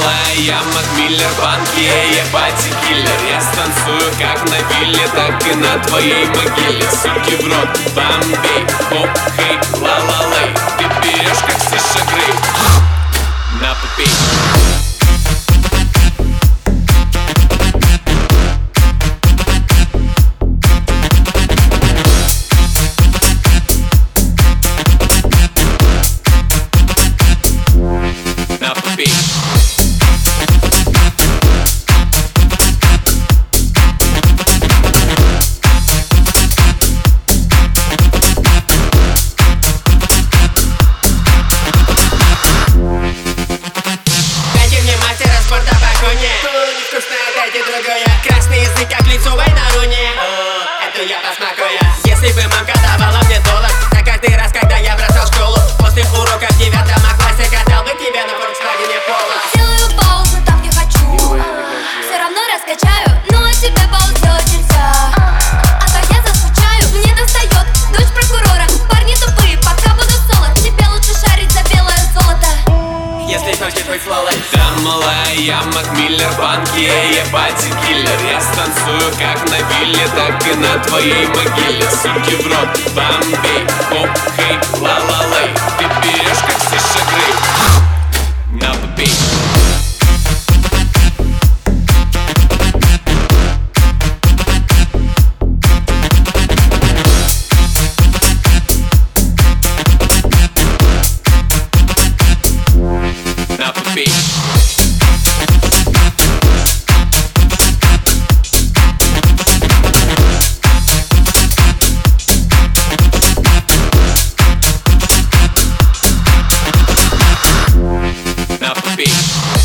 малая, я Макмиллер, банки, я пати киллер. Я станцую как на вилле, так и на твоей могиле. Суки в рот, бомбей, хоп, хей, ла-ла-лей. Ты берешь как Саша Грей, на попей Если хочешь быть сволочь Там малая, Макмиллер, банки, я пати киллер. Я станцую как на вилле, так и на твоей могиле. Суки в рот, бомбей, хоп, хей, на попей